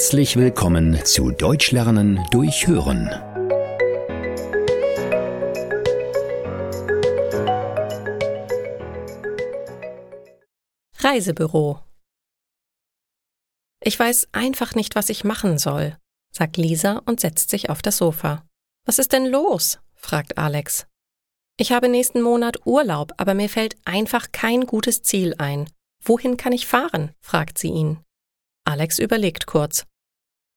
Herzlich willkommen zu Deutsch lernen durch Hören. Reisebüro Ich weiß einfach nicht, was ich machen soll, sagt Lisa und setzt sich auf das Sofa. Was ist denn los? fragt Alex. Ich habe nächsten Monat Urlaub, aber mir fällt einfach kein gutes Ziel ein. Wohin kann ich fahren? fragt sie ihn. Alex überlegt kurz.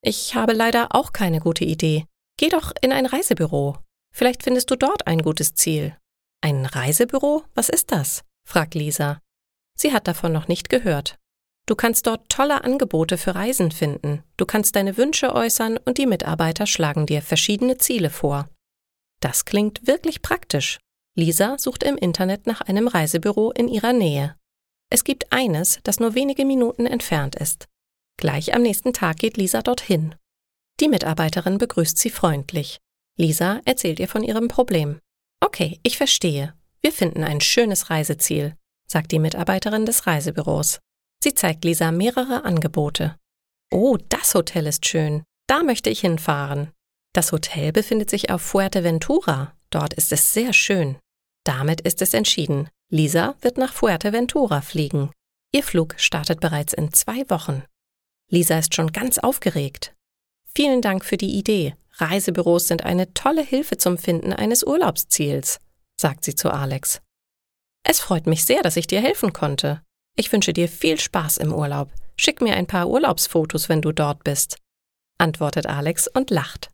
Ich habe leider auch keine gute Idee. Geh doch in ein Reisebüro. Vielleicht findest du dort ein gutes Ziel. Ein Reisebüro? Was ist das? fragt Lisa. Sie hat davon noch nicht gehört. Du kannst dort tolle Angebote für Reisen finden. Du kannst deine Wünsche äußern und die Mitarbeiter schlagen dir verschiedene Ziele vor. Das klingt wirklich praktisch. Lisa sucht im Internet nach einem Reisebüro in ihrer Nähe. Es gibt eines, das nur wenige Minuten entfernt ist. Gleich am nächsten Tag geht Lisa dorthin. Die Mitarbeiterin begrüßt sie freundlich. Lisa erzählt ihr von ihrem Problem. Okay, ich verstehe. Wir finden ein schönes Reiseziel, sagt die Mitarbeiterin des Reisebüros. Sie zeigt Lisa mehrere Angebote. Oh, das Hotel ist schön. Da möchte ich hinfahren. Das Hotel befindet sich auf Fuerteventura. Dort ist es sehr schön. Damit ist es entschieden. Lisa wird nach Fuerteventura fliegen. Ihr Flug startet bereits in zwei Wochen. Lisa ist schon ganz aufgeregt. Vielen Dank für die Idee. Reisebüros sind eine tolle Hilfe zum Finden eines Urlaubsziels, sagt sie zu Alex. Es freut mich sehr, dass ich dir helfen konnte. Ich wünsche dir viel Spaß im Urlaub. Schick mir ein paar Urlaubsfotos, wenn du dort bist, antwortet Alex und lacht.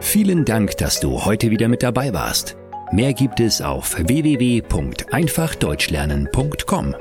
Vielen Dank, dass du heute wieder mit dabei warst. Mehr gibt es auf www.einfachdeutschlernen.com.